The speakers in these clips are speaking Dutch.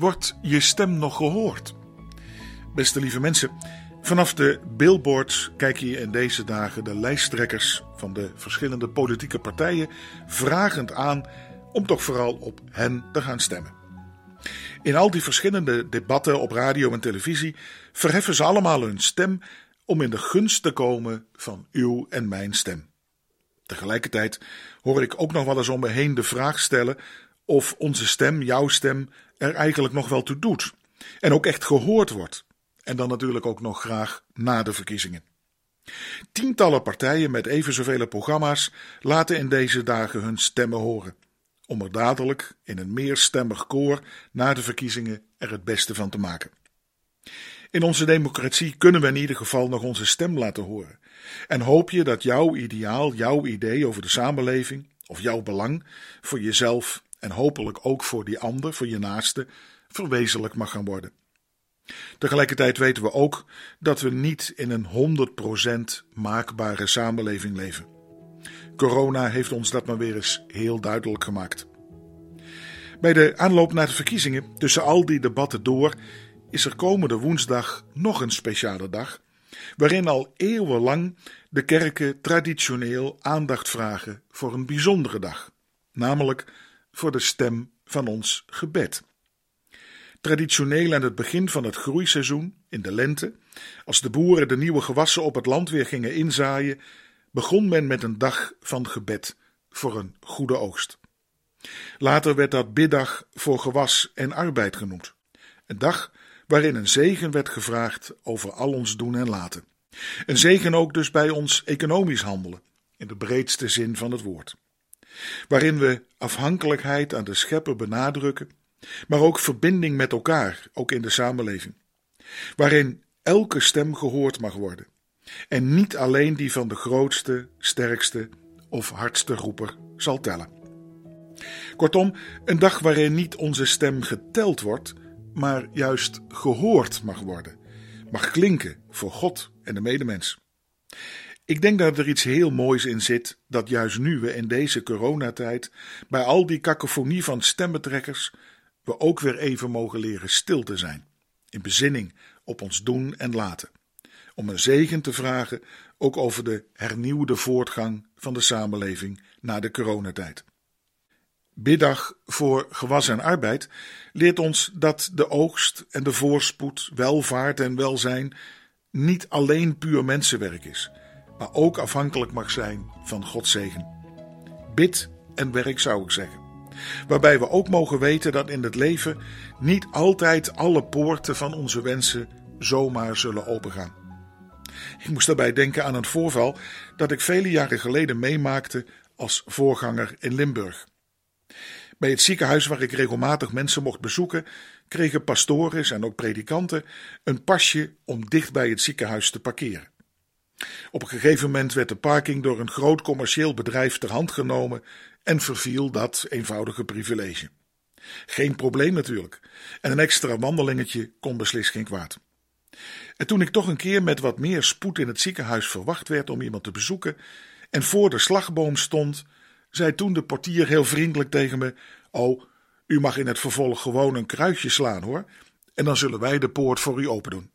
Wordt je stem nog gehoord? Beste lieve mensen, vanaf de billboards kijk je in deze dagen de lijsttrekkers van de verschillende politieke partijen vragend aan om toch vooral op hen te gaan stemmen. In al die verschillende debatten op radio en televisie verheffen ze allemaal hun stem om in de gunst te komen van uw en mijn stem. Tegelijkertijd hoor ik ook nog wel eens om me heen de vraag stellen of onze stem, jouw stem, er eigenlijk nog wel toe doet. En ook echt gehoord wordt. En dan natuurlijk ook nog graag na de verkiezingen. Tientallen partijen met even zoveel programma's laten in deze dagen hun stemmen horen. Om er dadelijk in een meerstemmig koor na de verkiezingen er het beste van te maken. In onze democratie kunnen we in ieder geval nog onze stem laten horen. En hoop je dat jouw ideaal, jouw idee over de samenleving of jouw belang voor jezelf en hopelijk ook voor die ander, voor je naaste, verwezenlijk mag gaan worden. Tegelijkertijd weten we ook dat we niet in een 100% maakbare samenleving leven. Corona heeft ons dat maar weer eens heel duidelijk gemaakt. Bij de aanloop naar de verkiezingen, tussen al die debatten door, is er komende woensdag nog een speciale dag, waarin al eeuwenlang de kerken traditioneel aandacht vragen voor een bijzondere dag, namelijk voor de stem van ons gebed. Traditioneel aan het begin van het groeiseizoen, in de lente, als de boeren de nieuwe gewassen op het land weer gingen inzaaien, begon men met een dag van gebed voor een goede oogst. Later werd dat biddag voor gewas en arbeid genoemd. Een dag waarin een zegen werd gevraagd over al ons doen en laten. Een zegen ook dus bij ons economisch handelen, in de breedste zin van het woord. Waarin we afhankelijkheid aan de schepper benadrukken, maar ook verbinding met elkaar, ook in de samenleving. Waarin elke stem gehoord mag worden. En niet alleen die van de grootste, sterkste of hardste roeper zal tellen. Kortom, een dag waarin niet onze stem geteld wordt, maar juist gehoord mag worden, mag klinken voor God en de medemens. Ik denk dat er iets heel moois in zit dat juist nu we in deze coronatijd, bij al die kakofonie van stembetrekkers, we ook weer even mogen leren stil te zijn, in bezinning op ons doen en laten, om een zegen te vragen ook over de hernieuwde voortgang van de samenleving na de coronatijd. Biddag voor gewas en arbeid leert ons dat de oogst en de voorspoed, welvaart en welzijn niet alleen puur mensenwerk is, maar ook afhankelijk mag zijn van Gods zegen. Bid en werk zou ik zeggen. Waarbij we ook mogen weten dat in het leven niet altijd alle poorten van onze wensen zomaar zullen opengaan. Ik moest daarbij denken aan een voorval dat ik vele jaren geleden meemaakte als voorganger in Limburg. Bij het ziekenhuis waar ik regelmatig mensen mocht bezoeken, kregen pastoren en ook predikanten een pasje om dicht bij het ziekenhuis te parkeren. Op een gegeven moment werd de parking door een groot commercieel bedrijf ter hand genomen en verviel dat eenvoudige privilege. Geen probleem natuurlijk, en een extra wandelingetje kon beslist geen kwaad. En toen ik toch een keer met wat meer spoed in het ziekenhuis verwacht werd om iemand te bezoeken en voor de slagboom stond, zei toen de portier heel vriendelijk tegen me: Oh, u mag in het vervolg gewoon een kruisje slaan hoor, en dan zullen wij de poort voor u open doen.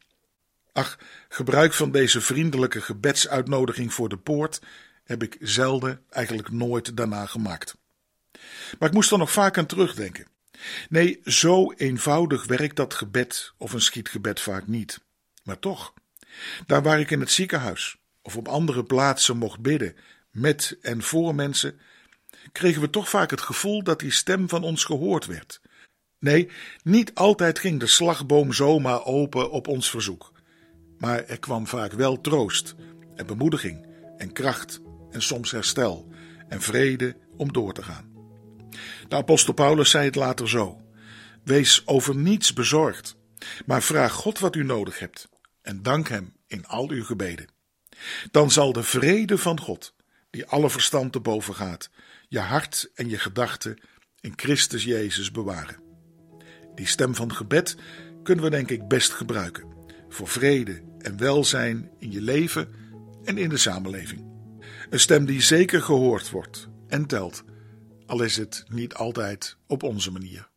Ach, gebruik van deze vriendelijke gebedsuitnodiging voor de poort heb ik zelden, eigenlijk nooit daarna gemaakt. Maar ik moest er nog vaak aan terugdenken. Nee, zo eenvoudig werkt dat gebed of een schietgebed vaak niet. Maar toch, daar waar ik in het ziekenhuis of op andere plaatsen mocht bidden, met en voor mensen, kregen we toch vaak het gevoel dat die stem van ons gehoord werd. Nee, niet altijd ging de slagboom zomaar open op ons verzoek. Maar er kwam vaak wel troost en bemoediging en kracht en soms herstel en vrede om door te gaan. De apostel Paulus zei het later zo: Wees over niets bezorgd, maar vraag God wat u nodig hebt en dank Hem in al uw gebeden. Dan zal de vrede van God, die alle verstand te boven gaat, je hart en je gedachten in Christus Jezus bewaren. Die stem van gebed kunnen we denk ik best gebruiken voor vrede en welzijn in je leven en in de samenleving. Een stem die zeker gehoord wordt en telt, al is het niet altijd op onze manier.